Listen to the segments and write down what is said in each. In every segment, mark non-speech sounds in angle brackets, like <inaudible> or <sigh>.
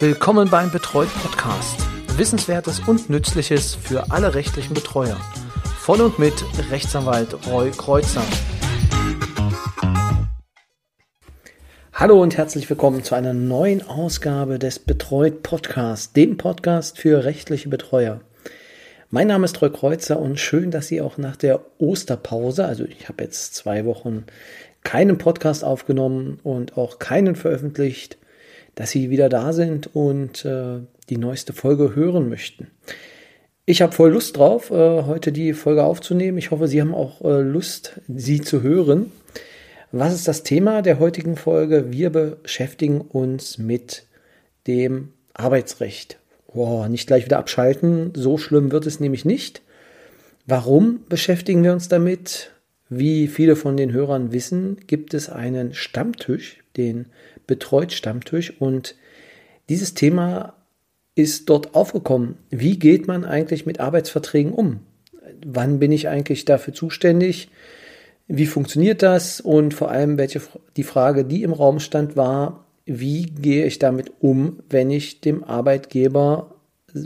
Willkommen beim Betreut Podcast. Wissenswertes und Nützliches für alle rechtlichen Betreuer. Von und mit Rechtsanwalt Roy Kreuzer. Hallo und herzlich willkommen zu einer neuen Ausgabe des Betreut Podcasts, dem Podcast für rechtliche Betreuer. Mein Name ist Roy Kreuzer und schön, dass Sie auch nach der Osterpause, also ich habe jetzt zwei Wochen keinen Podcast aufgenommen und auch keinen veröffentlicht, dass Sie wieder da sind und äh, die neueste Folge hören möchten. Ich habe voll Lust drauf, äh, heute die Folge aufzunehmen. Ich hoffe, Sie haben auch äh, Lust, sie zu hören. Was ist das Thema der heutigen Folge? Wir beschäftigen uns mit dem Arbeitsrecht. Boah, nicht gleich wieder abschalten. So schlimm wird es nämlich nicht. Warum beschäftigen wir uns damit? Wie viele von den Hörern wissen, gibt es einen Stammtisch, den Betreut Stammtisch und dieses Thema ist dort aufgekommen. Wie geht man eigentlich mit Arbeitsverträgen um? Wann bin ich eigentlich dafür zuständig? Wie funktioniert das? Und vor allem, welche die Frage, die im Raum stand, war, wie gehe ich damit um, wenn ich dem Arbeitgeber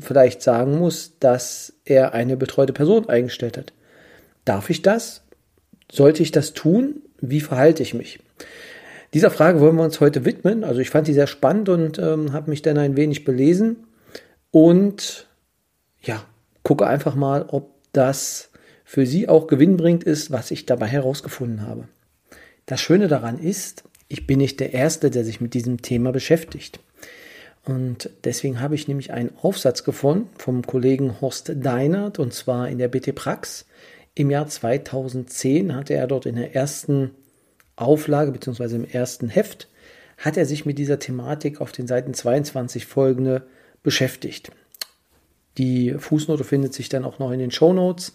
vielleicht sagen muss, dass er eine betreute Person eingestellt hat? Darf ich das? Sollte ich das tun? Wie verhalte ich mich? Dieser Frage wollen wir uns heute widmen. Also ich fand die sehr spannend und ähm, habe mich dann ein wenig belesen und ja, gucke einfach mal, ob das für Sie auch gewinnbringend ist, was ich dabei herausgefunden habe. Das Schöne daran ist, ich bin nicht der Erste, der sich mit diesem Thema beschäftigt. Und deswegen habe ich nämlich einen Aufsatz gefunden vom Kollegen Horst Deinert und zwar in der BT Prax. Im Jahr 2010 hatte er dort in der ersten Auflage bzw. im ersten Heft hat er sich mit dieser Thematik auf den Seiten 22 folgende beschäftigt. Die Fußnote findet sich dann auch noch in den Show Notes,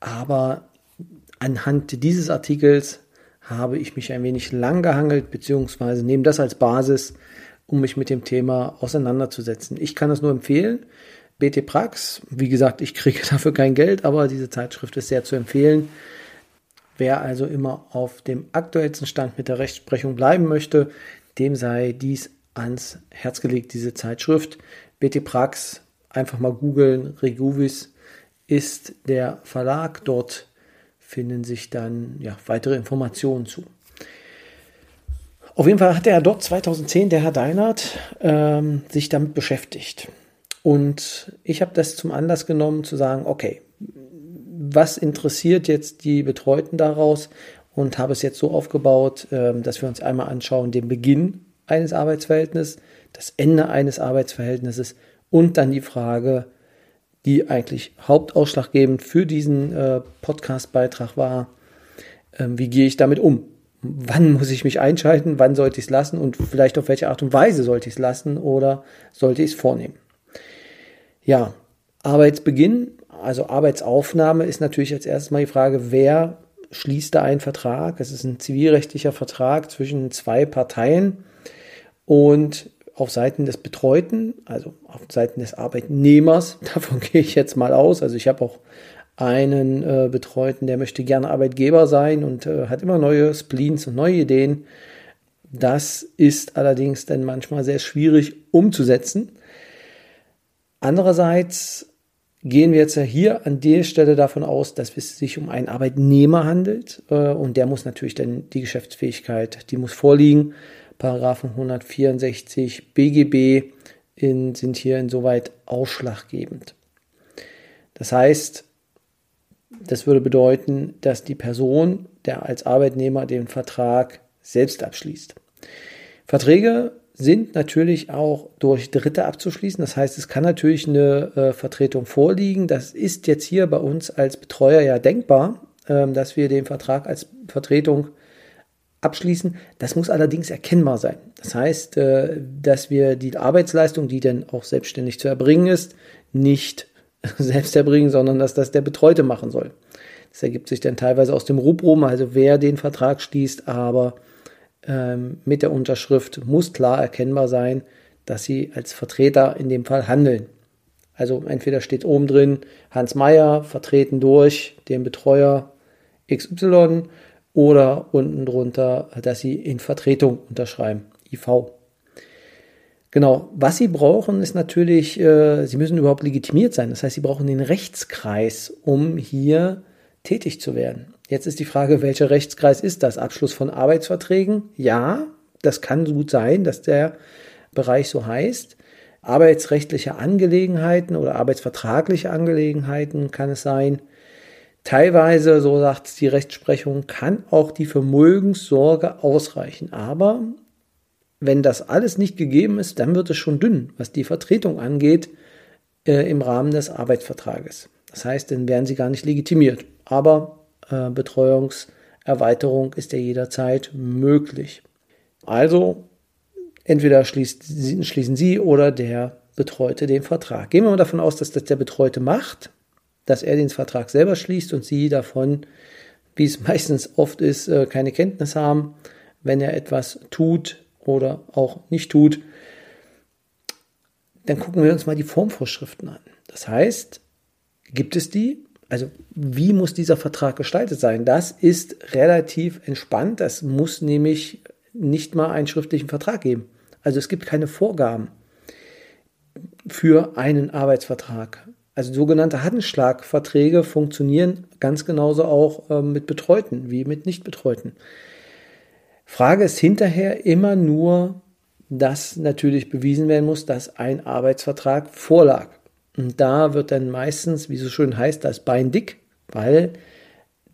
aber anhand dieses Artikels habe ich mich ein wenig lang gehangelt, beziehungsweise nehme das als Basis, um mich mit dem Thema auseinanderzusetzen. Ich kann das nur empfehlen. BT Prax, wie gesagt, ich kriege <laughs> dafür kein Geld, aber diese Zeitschrift ist sehr zu empfehlen. Wer also immer auf dem aktuellsten Stand mit der Rechtsprechung bleiben möchte, dem sei dies ans Herz gelegt, diese Zeitschrift. BT Prax, einfach mal googeln, Reguvis ist der Verlag. Dort finden sich dann ja, weitere Informationen zu. Auf jeden Fall hat er dort 2010, der Herr Deinert, ähm, sich damit beschäftigt. Und ich habe das zum Anlass genommen zu sagen, okay, was interessiert jetzt die Betreuten daraus und habe es jetzt so aufgebaut, ähm, dass wir uns einmal anschauen den Beginn eines Arbeitsverhältnisses, das Ende eines Arbeitsverhältnisses und dann die Frage, die eigentlich hauptausschlaggebend für diesen äh, Podcast-Beitrag war, ähm, wie gehe ich damit um? Wann muss ich mich einschalten? Wann sollte ich es lassen? Und vielleicht auf welche Art und Weise sollte ich es lassen oder sollte ich es vornehmen? Ja, Arbeitsbeginn also Arbeitsaufnahme ist natürlich als erstes mal die Frage, wer schließt da einen Vertrag? Es ist ein zivilrechtlicher Vertrag zwischen zwei Parteien und auf Seiten des Betreuten, also auf Seiten des Arbeitnehmers, <laughs> davon gehe ich jetzt mal aus. Also ich habe auch einen äh, Betreuten, der möchte gerne Arbeitgeber sein und äh, hat immer neue Spleens und neue Ideen. Das ist allerdings dann manchmal sehr schwierig umzusetzen. Andererseits gehen wir jetzt hier an der Stelle davon aus, dass es sich um einen Arbeitnehmer handelt äh, und der muss natürlich dann die Geschäftsfähigkeit, die muss vorliegen. Paragraphen 164 BGB in, sind hier insoweit ausschlaggebend. Das heißt, das würde bedeuten, dass die Person, der als Arbeitnehmer den Vertrag selbst abschließt. Verträge sind natürlich auch durch Dritte abzuschließen. Das heißt, es kann natürlich eine äh, Vertretung vorliegen. Das ist jetzt hier bei uns als Betreuer ja denkbar, ähm, dass wir den Vertrag als Vertretung abschließen. Das muss allerdings erkennbar sein. Das heißt, äh, dass wir die Arbeitsleistung, die dann auch selbstständig zu erbringen ist, nicht <laughs> selbst erbringen, sondern dass das der Betreute machen soll. Das ergibt sich dann teilweise aus dem Rubrum, also wer den Vertrag schließt, aber ähm, mit der Unterschrift muss klar erkennbar sein, dass sie als Vertreter in dem Fall handeln. Also entweder steht oben drin Hans Meyer vertreten durch den Betreuer XY oder unten drunter, dass sie in Vertretung unterschreiben, IV. Genau, was Sie brauchen, ist natürlich, äh, Sie müssen überhaupt legitimiert sein. Das heißt, Sie brauchen den Rechtskreis, um hier tätig zu werden. Jetzt ist die Frage, welcher Rechtskreis ist das? Abschluss von Arbeitsverträgen? Ja, das kann gut sein, dass der Bereich so heißt. Arbeitsrechtliche Angelegenheiten oder arbeitsvertragliche Angelegenheiten kann es sein. Teilweise, so sagt die Rechtsprechung, kann auch die Vermögenssorge ausreichen. Aber wenn das alles nicht gegeben ist, dann wird es schon dünn, was die Vertretung angeht äh, im Rahmen des Arbeitsvertrages. Das heißt, dann werden sie gar nicht legitimiert. Aber äh, Betreuungserweiterung ist ja jederzeit möglich. Also entweder schließt, schließen Sie oder der Betreute den Vertrag. Gehen wir mal davon aus, dass das der Betreute macht, dass er den Vertrag selber schließt und Sie davon, wie es <laughs> meistens oft ist, äh, keine Kenntnis haben. Wenn er etwas tut, oder auch nicht tut, dann gucken wir uns mal die Formvorschriften an. Das heißt, gibt es die? Also wie muss dieser Vertrag gestaltet sein? Das ist relativ entspannt. Das muss nämlich nicht mal einen schriftlichen Vertrag geben. Also es gibt keine Vorgaben für einen Arbeitsvertrag. Also sogenannte Handschlagverträge funktionieren ganz genauso auch äh, mit Betreuten wie mit Nichtbetreuten. Frage ist hinterher immer nur, dass natürlich bewiesen werden muss, dass ein Arbeitsvertrag vorlag. Und da wird dann meistens, wie so schön heißt, das Bein dick, weil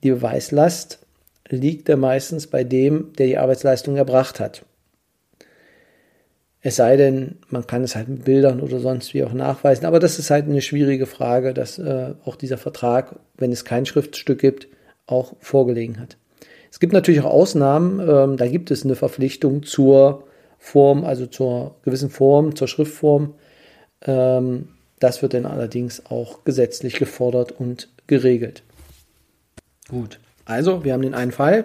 die Beweislast liegt dann meistens bei dem, der die Arbeitsleistung erbracht hat. Es sei denn, man kann es halt mit Bildern oder sonst wie auch nachweisen. Aber das ist halt eine schwierige Frage, dass äh, auch dieser Vertrag, wenn es kein Schriftstück gibt, auch vorgelegen hat. Es gibt natürlich auch Ausnahmen, ähm, da gibt es eine Verpflichtung zur Form, also zur gewissen Form, zur Schriftform. Ähm, das wird dann allerdings auch gesetzlich gefordert und geregelt. Gut, also wir haben den einen Fall.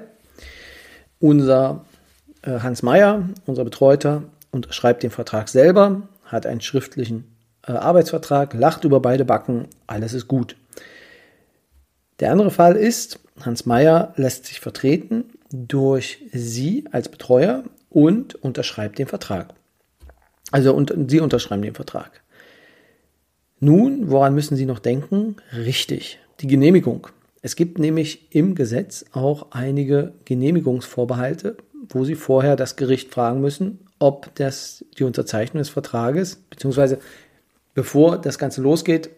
Unser äh, Hans Meyer, unser Betreuter, unterschreibt den Vertrag selber, hat einen schriftlichen äh, Arbeitsvertrag, lacht über beide Backen, alles ist gut. Der andere Fall ist, Hans Meyer lässt sich vertreten durch Sie als Betreuer und unterschreibt den Vertrag. Also und, Sie unterschreiben den Vertrag. Nun, woran müssen Sie noch denken? Richtig, die Genehmigung. Es gibt nämlich im Gesetz auch einige Genehmigungsvorbehalte, wo Sie vorher das Gericht fragen müssen, ob das die Unterzeichnung des Vertrages, beziehungsweise bevor das Ganze losgeht,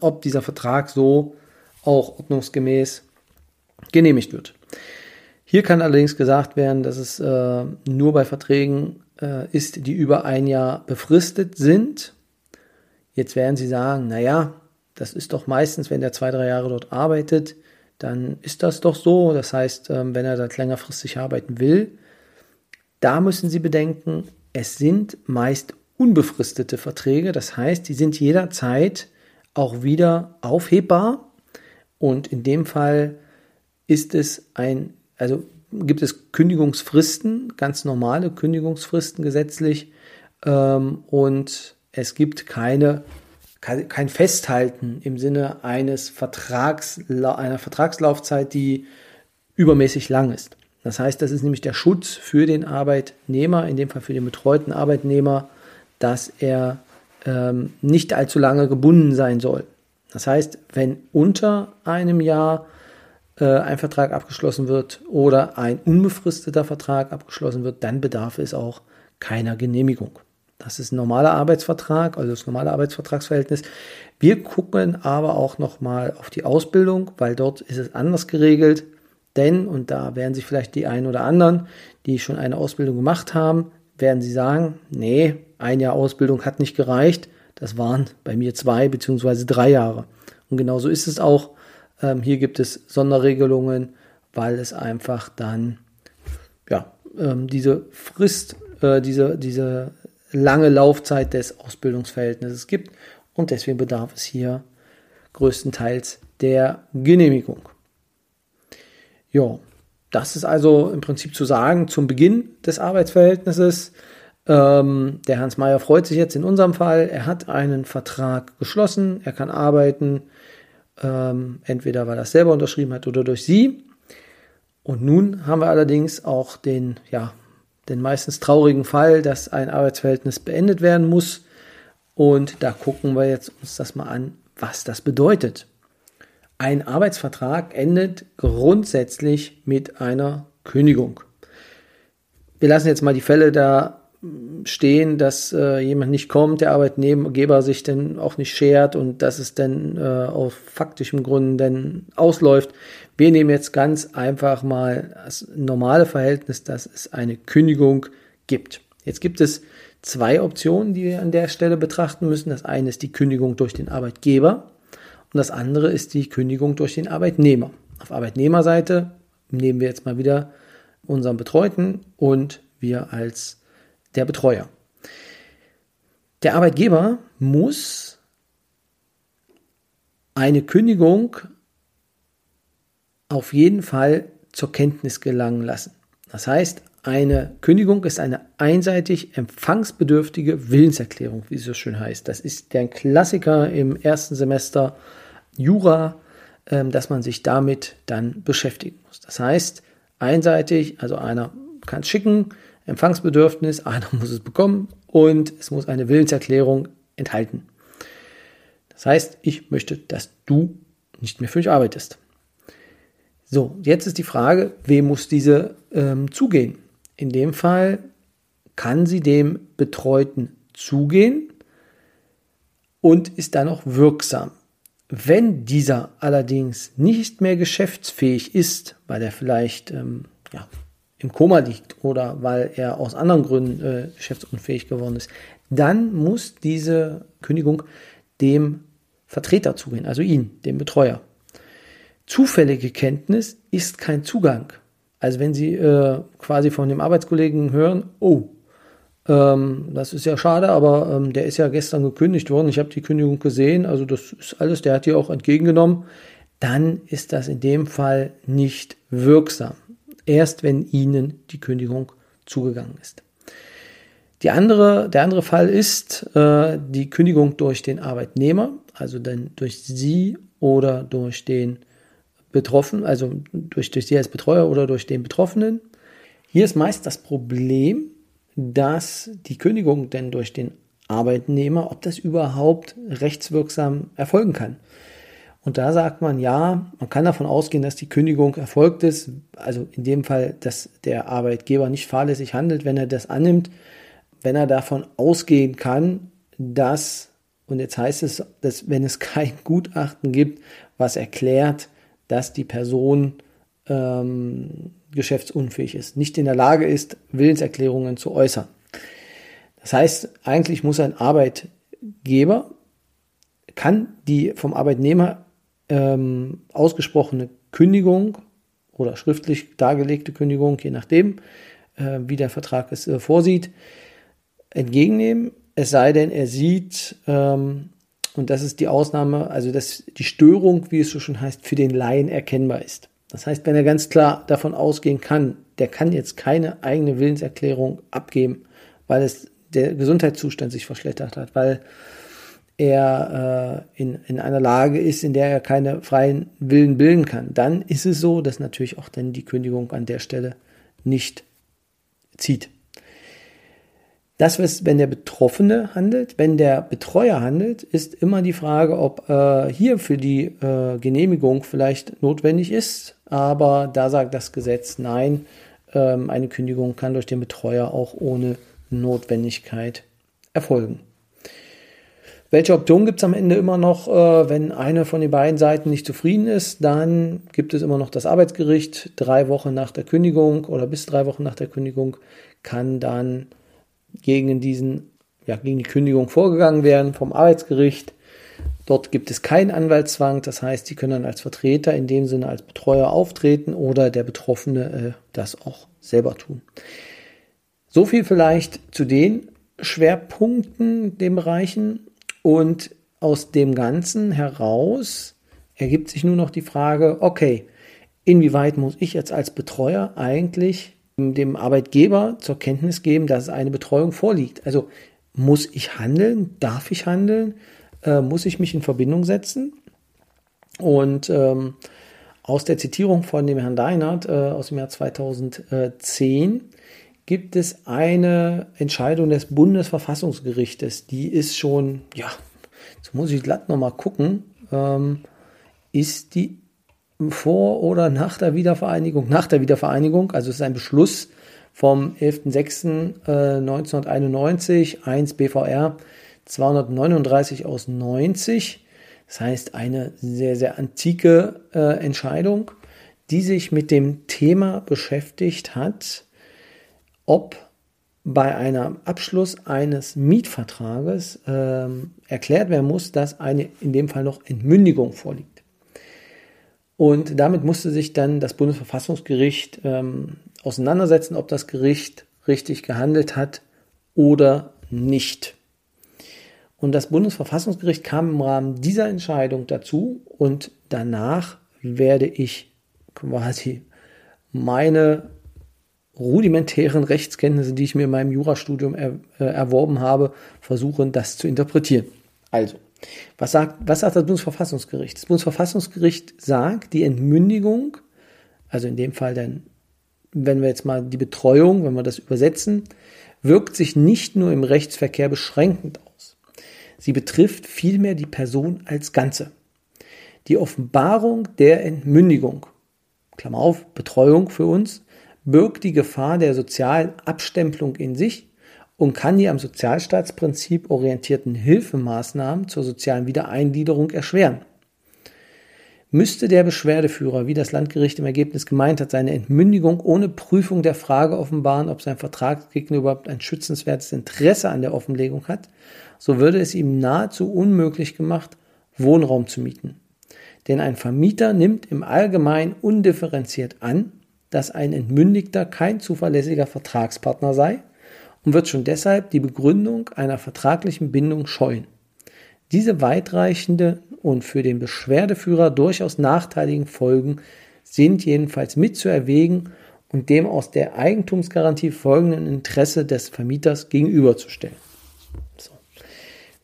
ob dieser Vertrag so auch ordnungsgemäß genehmigt wird. Hier kann allerdings gesagt werden, dass es äh, nur bei Verträgen äh, ist, die über ein Jahr befristet sind. Jetzt werden Sie sagen, naja, das ist doch meistens, wenn der zwei, drei Jahre dort arbeitet, dann ist das doch so. Das heißt, ähm, wenn er dort längerfristig arbeiten will, da müssen Sie bedenken, es sind meist unbefristete Verträge. Das heißt, die sind jederzeit auch wieder aufhebbar. Und in dem Fall ist es ein, also gibt es Kündigungsfristen, ganz normale Kündigungsfristen gesetzlich ähm, und es gibt keine, kein Festhalten im Sinne eines Vertrags, einer Vertragslaufzeit, die übermäßig lang ist. Das heißt, das ist nämlich der Schutz für den Arbeitnehmer, in dem Fall für den betreuten Arbeitnehmer, dass er ähm, nicht allzu lange gebunden sein soll. Das heißt, wenn unter einem Jahr äh, ein Vertrag abgeschlossen wird oder ein unbefristeter Vertrag abgeschlossen wird, dann bedarf es auch keiner Genehmigung. Das ist ein normaler Arbeitsvertrag, also das normale Arbeitsvertragsverhältnis. Wir gucken aber auch nochmal auf die Ausbildung, weil dort ist es anders geregelt. Denn, und da werden sich vielleicht die einen oder anderen, die schon eine Ausbildung gemacht haben, werden sie sagen, nee, ein Jahr Ausbildung hat nicht gereicht. Das waren bei mir zwei beziehungsweise drei Jahre. Und genauso ist es auch. Ähm, hier gibt es Sonderregelungen, weil es einfach dann ja, ähm, diese Frist, äh, diese, diese lange Laufzeit des Ausbildungsverhältnisses gibt. Und deswegen bedarf es hier größtenteils der Genehmigung. Ja, das ist also im Prinzip zu sagen zum Beginn des Arbeitsverhältnisses. Ähm, der Hans Meyer freut sich jetzt in unserem Fall. Er hat einen Vertrag geschlossen, er kann arbeiten, ähm, entweder weil er es selber unterschrieben hat oder durch sie. Und nun haben wir allerdings auch den ja, den meistens traurigen Fall, dass ein Arbeitsverhältnis beendet werden muss. Und da gucken wir jetzt uns das mal an, was das bedeutet. Ein Arbeitsvertrag endet grundsätzlich mit einer Kündigung. Wir lassen jetzt mal die Fälle da stehen, dass äh, jemand nicht kommt, der Arbeitgeber sich dann auch nicht schert und dass es dann äh, auf faktischem Grund dann ausläuft. Wir nehmen jetzt ganz einfach mal das normale Verhältnis, dass es eine Kündigung gibt. Jetzt gibt es zwei Optionen, die wir an der Stelle betrachten müssen. Das eine ist die Kündigung durch den Arbeitgeber und das andere ist die Kündigung durch den Arbeitnehmer. Auf Arbeitnehmerseite nehmen wir jetzt mal wieder unseren Betreuten und wir als der Betreuer. Der Arbeitgeber muss eine Kündigung auf jeden Fall zur Kenntnis gelangen lassen. Das heißt, eine Kündigung ist eine einseitig empfangsbedürftige Willenserklärung, wie es so schön heißt. Das ist der Klassiker im ersten Semester Jura, ähm, dass man sich damit dann beschäftigen muss. Das heißt, einseitig, also einer kann es schicken, Empfangsbedürfnis, <laughs> einer muss es bekommen und es muss eine Willenserklärung enthalten. Das heißt, ich möchte, dass du nicht mehr für mich arbeitest. So, jetzt ist die Frage, wem muss diese ähm, zugehen? In dem Fall kann sie dem Betreuten zugehen und ist dann auch wirksam. Wenn dieser allerdings nicht mehr geschäftsfähig ist, weil er vielleicht ähm, ja, im Koma liegt oder weil er aus anderen Gründen äh, geschäftsunfähig geworden ist, dann muss diese Kündigung dem Vertreter zugehen, also ihn, dem Betreuer. Zufällige Kenntnis ist kein Zugang. Also wenn Sie äh, quasi von dem Arbeitskollegen hören, oh, ähm, das ist ja schade, aber ähm, der ist ja gestern gekündigt worden, ich habe die Kündigung gesehen, also das ist alles, der hat die auch entgegengenommen, dann ist das in dem Fall nicht wirksam erst wenn ihnen die Kündigung zugegangen ist. Andere, der andere Fall ist äh, die Kündigung durch den Arbeitnehmer, also dann durch Sie oder durch den Betroffenen, also durch, durch Sie als Betreuer oder durch den Betroffenen. Hier ist meist das Problem, dass die Kündigung denn durch den Arbeitnehmer, ob das überhaupt rechtswirksam erfolgen kann. Und da sagt man, ja, man kann davon ausgehen, dass die Kündigung erfolgt ist. Also in dem Fall, dass der Arbeitgeber nicht fahrlässig handelt, wenn er das annimmt, wenn er davon ausgehen kann, dass, und jetzt heißt es, dass wenn es <laughs> kein Gutachten gibt, was erklärt, dass die Person ähm, geschäftsunfähig ist, nicht in der Lage ist, Willenserklärungen zu äußern. Das heißt, eigentlich muss ein Arbeitgeber, kann die vom Arbeitnehmer ähm, ausgesprochene Kündigung oder schriftlich dargelegte Kündigung, je nachdem, äh, wie der Vertrag es äh, vorsieht, entgegennehmen. Es sei denn, er sieht, ähm, und das ist die Ausnahme, also dass die Störung, wie es so schon heißt, für den Laien erkennbar ist. Das heißt, wenn er ganz klar davon ausgehen kann, der kann jetzt keine eigene Willenserklärung abgeben, weil es der Gesundheitszustand sich verschlechtert hat, weil er äh, in, in einer Lage ist, in der er keine freien Willen bilden kann, dann ist es so, dass natürlich auch dann die Kündigung an der Stelle nicht zieht. Das, was, wenn der Betroffene handelt, wenn der Betreuer handelt, ist immer die Frage, ob äh, hier für die äh, Genehmigung vielleicht notwendig ist. Aber da sagt das Gesetz nein, ähm, eine Kündigung kann durch den Betreuer auch ohne Notwendigkeit erfolgen. Welche Option gibt es am Ende immer noch? Äh, wenn eine von den beiden Seiten nicht zufrieden ist, dann gibt es immer noch das Arbeitsgericht. Drei Wochen nach der Kündigung oder bis drei Wochen nach der Kündigung kann dann gegen diesen, ja, gegen die Kündigung vorgegangen werden vom Arbeitsgericht. Dort gibt es keinen Anwaltszwang, das heißt, Sie können dann als Vertreter in dem Sinne als Betreuer auftreten oder der Betroffene äh, das auch selber tun. So viel vielleicht zu den Schwerpunkten, den Bereichen. Und aus dem Ganzen heraus ergibt sich nur noch die Frage, okay, inwieweit muss ich jetzt als Betreuer eigentlich dem Arbeitgeber zur Kenntnis geben, dass eine Betreuung vorliegt? Also muss ich handeln? Darf ich handeln? Äh, muss ich mich in Verbindung setzen? Und ähm, aus der Zitierung von dem Herrn Deinert äh, aus dem Jahr 2010 gibt es eine Entscheidung des Bundesverfassungsgerichtes, die ist schon, ja, jetzt muss ich glatt nochmal gucken, ähm, ist die vor oder nach der Wiedervereinigung? Nach der Wiedervereinigung, also es ist ein Beschluss vom 11.06.1991, 1 BVR 239 aus 90. Das heißt, eine sehr, sehr antike äh, Entscheidung, die sich mit dem Thema beschäftigt hat, ob bei einem Abschluss eines Mietvertrages ähm, erklärt werden muss, dass eine in dem Fall noch Entmündigung vorliegt. Und damit musste sich dann das Bundesverfassungsgericht ähm, auseinandersetzen, ob das Gericht richtig gehandelt hat oder nicht. Und das Bundesverfassungsgericht kam im Rahmen dieser Entscheidung dazu und danach werde ich quasi meine rudimentären Rechtskenntnisse, die ich mir in meinem Jurastudium er, äh, erworben habe, versuchen, das zu interpretieren. Also, was sagt, was sagt das Bundesverfassungsgericht? Das Bundesverfassungsgericht sagt, die Entmündigung, also in dem Fall dann, wenn wir jetzt mal die Betreuung, wenn wir das übersetzen, wirkt sich nicht nur im Rechtsverkehr beschränkend aus. Sie betrifft vielmehr die Person als Ganze. Die Offenbarung der Entmündigung, Klammer auf, Betreuung für uns, birgt die Gefahr der sozialen Abstempelung in sich und kann die am Sozialstaatsprinzip orientierten Hilfemaßnahmen zur sozialen Wiedereingliederung erschweren. Müsste der Beschwerdeführer, wie das Landgericht im Ergebnis gemeint hat, seine Entmündigung ohne Prüfung der Frage offenbaren, ob sein Vertragsgegner überhaupt ein schützenswertes Interesse an der Offenlegung hat, so würde es ihm nahezu unmöglich gemacht, Wohnraum zu mieten. Denn ein Vermieter nimmt im Allgemeinen undifferenziert an, dass ein Entmündigter kein zuverlässiger Vertragspartner sei und wird schon deshalb die Begründung einer vertraglichen Bindung scheuen. Diese weitreichende und für den Beschwerdeführer durchaus nachteiligen Folgen sind jedenfalls mit zu erwägen und dem aus der Eigentumsgarantie folgenden Interesse des Vermieters gegenüberzustellen. So.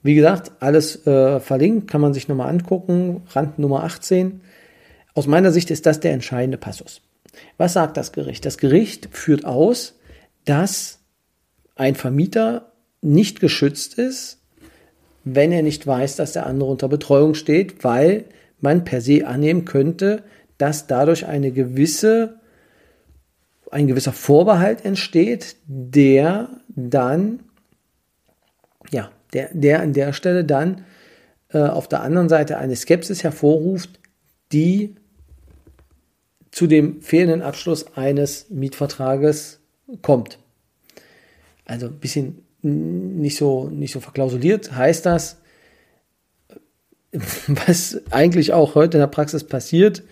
Wie gesagt, alles äh, verlinkt, kann man sich nochmal angucken. Rand Nummer 18. Aus meiner Sicht ist das der entscheidende Passus. Was sagt das Gericht? Das Gericht führt aus, dass ein Vermieter nicht geschützt ist, wenn er nicht weiß, dass der andere unter Betreuung steht, weil man per se annehmen könnte, dass dadurch eine gewisse, ein gewisser Vorbehalt entsteht, der dann, ja, der, der an der Stelle dann äh, auf der anderen Seite eine Skepsis hervorruft, die zu dem fehlenden Abschluss eines Mietvertrages kommt. Also ein bisschen nicht so, nicht so verklausuliert heißt das, <laughs> was eigentlich auch heute in der Praxis passiert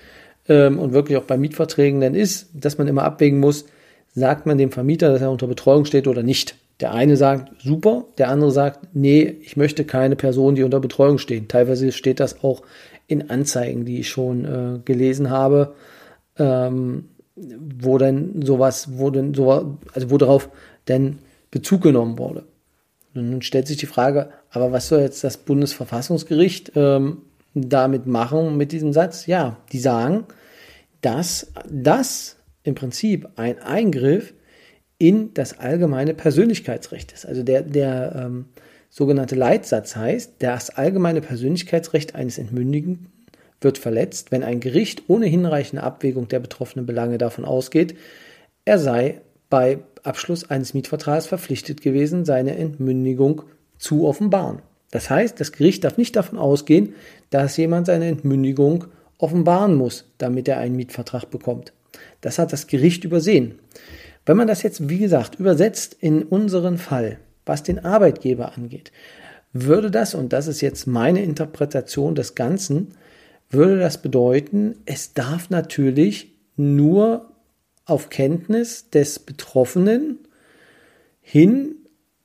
ähm, und wirklich auch bei Mietverträgen dann ist, dass man immer abwägen muss, sagt man dem Vermieter, dass er unter Betreuung steht oder nicht. Der eine sagt super, der andere sagt, nee, ich möchte keine Person, die unter Betreuung steht. Teilweise steht das auch in Anzeigen, die ich schon äh, gelesen habe ähm, wo denn sowas, wo denn so, also wo darauf denn Bezug genommen wurde. Und nun stellt sich die Frage, aber was soll jetzt das Bundesverfassungsgericht ähm, damit machen mit diesem Satz? Ja, die sagen, dass das im Prinzip ein Eingriff in das allgemeine Persönlichkeitsrecht ist. Also der, der ähm, sogenannte Leitsatz heißt, das allgemeine Persönlichkeitsrecht eines Entmündigen wird verletzt, wenn ein Gericht ohne hinreichende Abwägung der betroffenen Belange davon ausgeht, er sei bei Abschluss eines Mietvertrags verpflichtet gewesen, seine Entmündigung zu offenbaren. Das heißt, das Gericht darf nicht davon ausgehen, dass jemand seine Entmündigung offenbaren muss, damit er einen Mietvertrag bekommt. Das hat das Gericht übersehen. Wenn man das jetzt, wie gesagt, übersetzt in unseren Fall, was den Arbeitgeber angeht, würde das, und das ist jetzt meine Interpretation des Ganzen, würde das bedeuten, es darf natürlich nur auf Kenntnis des Betroffenen hin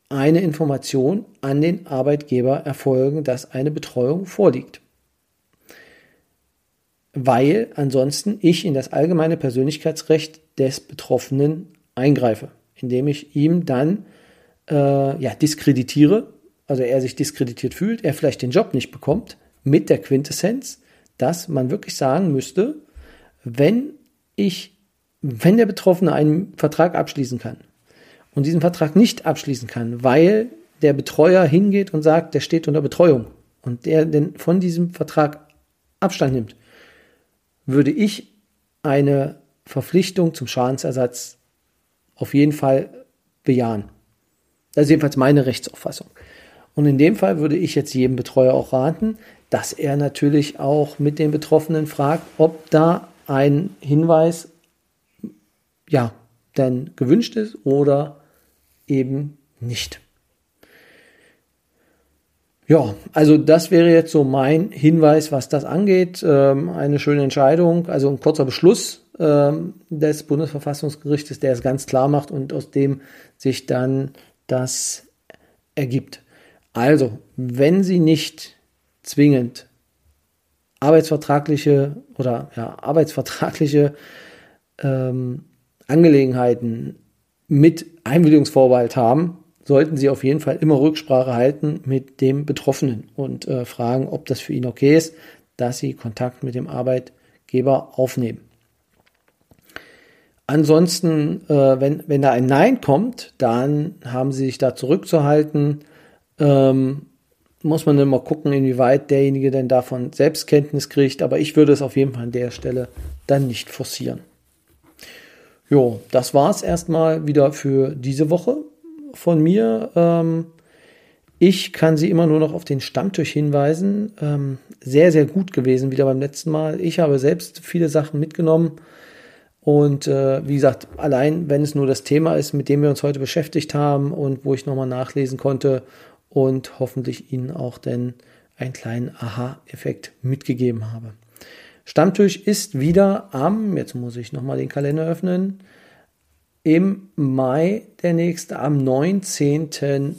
eine Information an den Arbeitgeber erfolgen, dass eine Betreuung vorliegt. Weil ansonsten ich in das allgemeine Persönlichkeitsrecht des Betroffenen eingreife, indem ich ihm dann äh, ja, diskreditiere, also er sich diskreditiert fühlt, er vielleicht den Job nicht bekommt, mit der Quintessenz, dass man wirklich sagen müsste, wenn ich, wenn der Betroffene einen Vertrag abschließen kann und diesen Vertrag nicht abschließen kann, weil der Betreuer hingeht und sagt, der steht unter Betreuung und der denn von diesem Vertrag Abstand nimmt, würde ich eine Verpflichtung zum Schadensersatz auf jeden Fall bejahen. Das ist jedenfalls meine Rechtsauffassung. Und in dem Fall würde ich jetzt jedem Betreuer auch raten, dass er natürlich auch mit den Betroffenen fragt, ob da ein Hinweis ja denn gewünscht ist oder eben nicht. Ja, also das wäre jetzt so mein Hinweis, was das angeht. Ähm, eine schöne Entscheidung, also ein kurzer Beschluss ähm, des Bundesverfassungsgerichtes, der es ganz klar macht und aus dem sich dann das ergibt. Also, wenn Sie nicht zwingend arbeitsvertragliche oder ja, arbeitsvertragliche ähm, Angelegenheiten mit Einwilligungsvorbehalt haben, sollten Sie auf jeden Fall immer Rücksprache halten mit dem Betroffenen und äh, fragen, ob das für ihn okay ist, dass Sie Kontakt mit dem Arbeitgeber aufnehmen. Ansonsten, äh, wenn, wenn da ein Nein kommt, dann haben Sie sich da zurückzuhalten. Ähm, muss man dann mal gucken, inwieweit derjenige denn davon Selbstkenntnis kriegt. Aber ich würde es auf jeden Fall an der Stelle dann nicht forcieren. Jo, das war es erstmal wieder für diese Woche von mir. Ähm, ich kann Sie immer nur noch auf den Stammtisch hinweisen. Ähm, sehr, sehr gut gewesen wieder beim letzten Mal. Ich habe selbst viele Sachen mitgenommen. Und äh, wie gesagt, allein wenn es nur das Thema ist, mit dem wir uns heute beschäftigt haben und wo ich nochmal nachlesen konnte und hoffentlich Ihnen auch denn einen kleinen Aha-Effekt mitgegeben habe. Stammtisch ist wieder am, jetzt muss ich nochmal den Kalender öffnen, im Mai der nächste, am 19.05.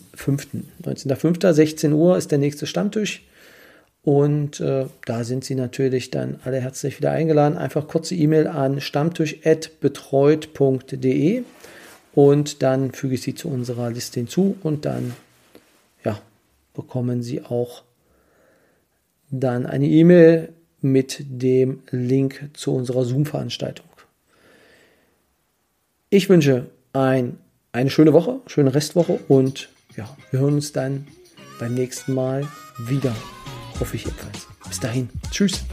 19.05. 16 Uhr ist der nächste Stammtisch. Und äh, da sind Sie natürlich dann alle herzlich wieder eingeladen. Einfach kurze E-Mail an stammtisch.betreut.de und dann füge ich Sie zu unserer Liste hinzu und dann bekommen Sie auch dann eine E-Mail mit dem Link zu unserer Zoom-Veranstaltung. Ich wünsche ein, eine schöne Woche, schöne Restwoche und ja, wir hören uns dann beim nächsten Mal wieder. Hoffe ich jedenfalls. Bis dahin. Tschüss.